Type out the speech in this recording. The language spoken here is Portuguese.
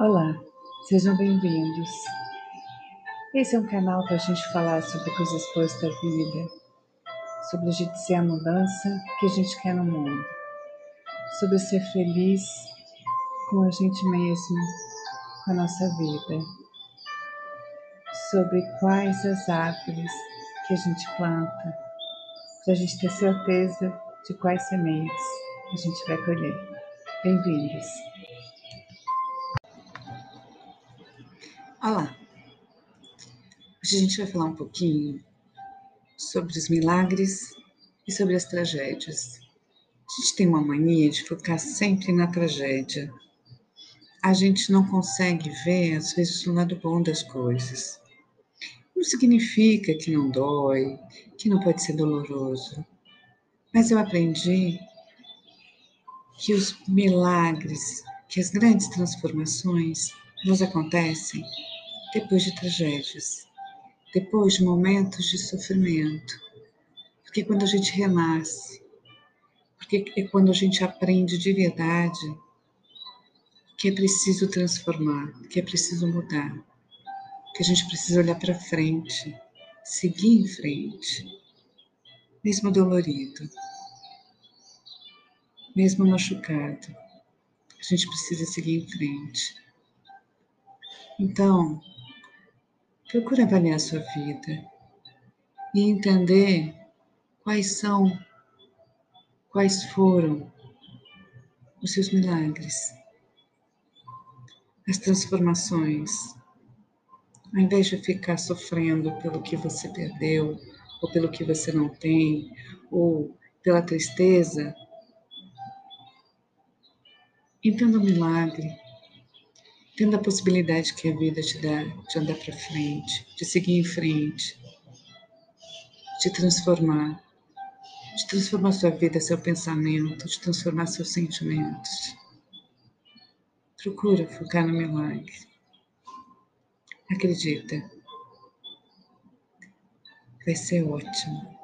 Olá, sejam bem-vindos. Esse é um canal para a gente falar sobre coisas boas da vida, sobre a gente ser a mudança que a gente quer no mundo, sobre ser feliz com a gente mesmo, com a nossa vida, sobre quais as árvores que a gente planta, para a gente ter certeza de quais sementes a gente vai colher. Bem-vindos! Olá! Hoje a gente vai falar um pouquinho sobre os milagres e sobre as tragédias. A gente tem uma mania de focar sempre na tragédia. A gente não consegue ver, às vezes, o lado bom das coisas. Não significa que não dói, que não pode ser doloroso. Mas eu aprendi que os milagres, que as grandes transformações nos acontecem depois de tragédias, depois de momentos de sofrimento. Porque quando a gente renasce, porque é quando a gente aprende de verdade que é preciso transformar, que é preciso mudar, que a gente precisa olhar para frente, seguir em frente, mesmo dolorido, mesmo machucado, a gente precisa seguir em frente. Então, procure avaliar a sua vida e entender quais são, quais foram os seus milagres, as transformações. Ao invés de ficar sofrendo pelo que você perdeu, ou pelo que você não tem, ou pela tristeza, entenda o milagre tendo a possibilidade que a vida te dá de andar para frente, de seguir em frente, de transformar, de transformar sua vida, seu pensamento, de transformar seus sentimentos. Procura focar no milagre. Acredita. Vai ser ótimo.